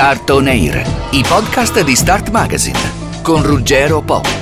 Start On Air, i podcast di Start Magazine con Ruggero Po.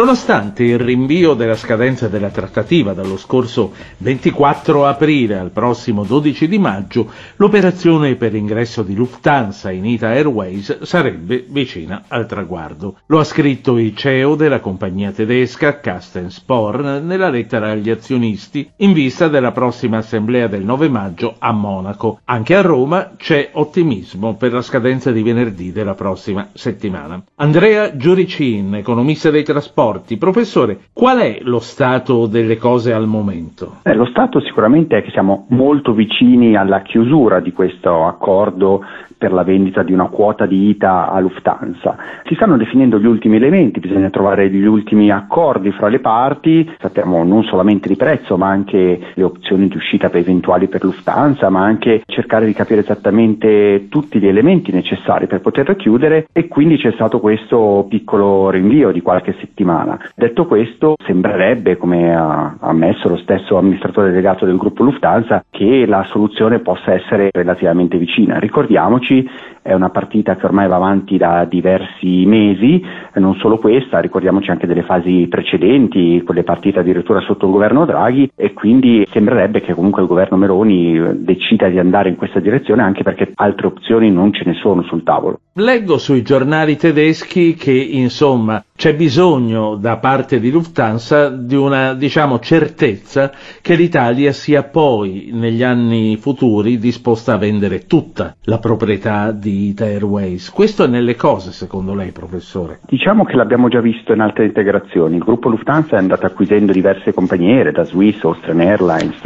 Nonostante il rinvio della scadenza della trattativa dallo scorso 24 aprile al prossimo 12 di maggio, l'operazione per l'ingresso di Lufthansa in Ita Airways sarebbe vicina al traguardo. Lo ha scritto il CEO della compagnia tedesca, Carsten Sporn, nella lettera agli azionisti in vista della prossima assemblea del 9 maggio a Monaco. Anche a Roma c'è ottimismo per la scadenza di venerdì della prossima settimana. Andrea Giuricin, economista dei trasporti, trasporti. Professore, qual è lo stato delle cose al momento? Eh, lo stato sicuramente è che siamo molto vicini alla chiusura di questo accordo per la vendita di una quota di ITA a Lufthansa. Si stanno definendo gli ultimi elementi, bisogna trovare gli ultimi accordi fra le parti, sappiamo non solamente di prezzo ma anche le opzioni di uscita per eventuali per Lufthansa, ma anche cercare di capire esattamente tutti gli elementi necessari per poterla chiudere e quindi c'è stato questo piccolo rinvio di qualche settimana. Detto questo, sembrerebbe, come ha ammesso lo stesso amministratore delegato del gruppo Lufthansa, che la soluzione possa essere relativamente vicina. Ricordiamoci amici, è una partita che ormai va avanti da diversi mesi, non solo questa, ricordiamoci anche delle fasi precedenti, quelle partite addirittura sotto il governo Draghi e quindi sembrerebbe che comunque il governo Meloni decida di andare in questa direzione anche perché altre opzioni non ce ne sono sul tavolo. Leggo sui giornali tedeschi che insomma c'è bisogno da parte di Lufthansa di una diciamo certezza che l'Italia sia poi negli anni futuri disposta a vendere tutta la proprietà di Ita Airways. Questo è nelle cose secondo lei professore? Diciamo che l'abbiamo già visto in altre integrazioni. Il gruppo Lufthansa è andato acquisendo diverse compagnie da Swiss, Austrian Airlines,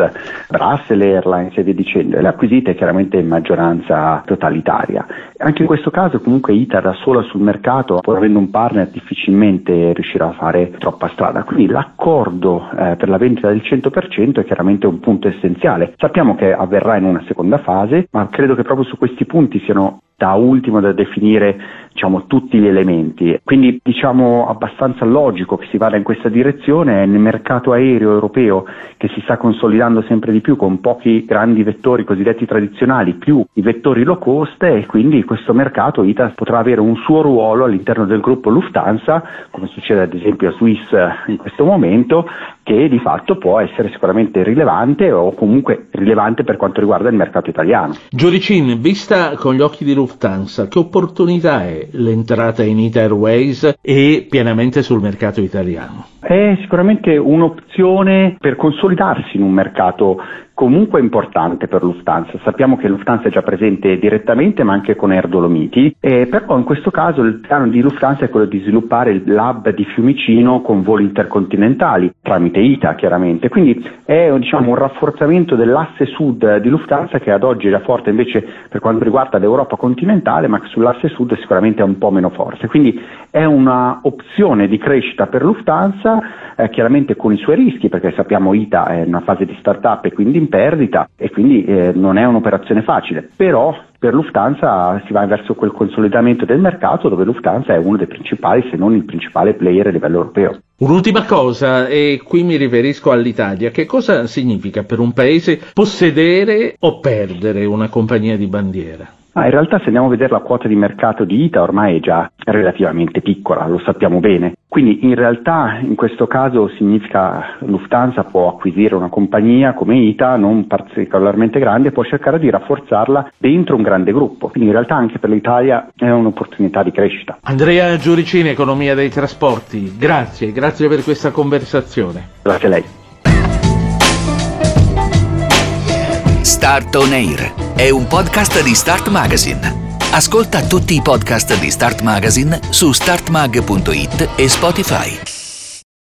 Brussels Airlines e via dicendo. E le acquisite chiaramente in maggioranza totalitaria. Anche in questo caso comunque Ita da sola sul mercato, pur avendo un partner difficilmente difficilmente riuscirà a fare troppa strada. Quindi l'accordo eh, per la vendita del 100% è chiaramente un punto essenziale. Sappiamo che avverrà in una seconda fase, ma credo che proprio su questi punti siano da ultimo da definire diciamo, tutti gli elementi. Quindi diciamo abbastanza logico che si vada in questa direzione nel mercato aereo europeo che si sta consolidando sempre di più con pochi grandi vettori cosiddetti tradizionali più i vettori low cost e quindi questo mercato ITA potrà avere un suo ruolo all'interno del gruppo Lufthansa, come succede ad esempio a Swiss in questo momento, che di fatto può essere sicuramente rilevante o comunque rilevante per quanto riguarda il mercato italiano. Gioricin, vista con gli occhi di Lufthansa, che opportunità è l'entrata in Ita Airways e pienamente sul mercato italiano? È sicuramente un'opzione per consolidarsi in un mercato comunque importante per Lufthansa. Sappiamo che Lufthansa è già presente direttamente ma anche con Air Dolomiti, eh, però in questo caso il piano di Lufthansa è quello di sviluppare il lab di Fiumicino con voli intercontinentali tramite ITA chiaramente, quindi è diciamo, un rafforzamento dell'asse sud di Lufthansa che ad oggi già forte invece per quanto riguarda l'Europa continentale ma che sull'asse sud sicuramente è un po' meno forte, quindi è un'opzione di crescita per Lufthansa eh, chiaramente con i suoi rischi perché sappiamo ITA è una fase di start-up e quindi in perdita e quindi eh, non è un'operazione facile, però per Lufthansa si va verso quel consolidamento del mercato dove Lufthansa è uno dei principali, se non il principale player a livello europeo. Un'ultima cosa, e qui mi riferisco all'Italia, che cosa significa per un paese possedere o perdere una compagnia di bandiera? Ah, in realtà se andiamo a vedere la quota di mercato di ITA ormai è già relativamente piccola, lo sappiamo bene. Quindi in realtà in questo caso significa Lufthansa può acquisire una compagnia come ITA non particolarmente grande e può cercare di rafforzarla dentro un grande gruppo. Quindi in realtà anche per l'Italia è un'opportunità di crescita. Andrea Giuricini, Economia dei Trasporti, grazie, grazie per questa conversazione. Grazie a lei. Start On Air è un podcast di Start Magazine. Ascolta tutti i podcast di Start Magazine su startmag.it e Spotify.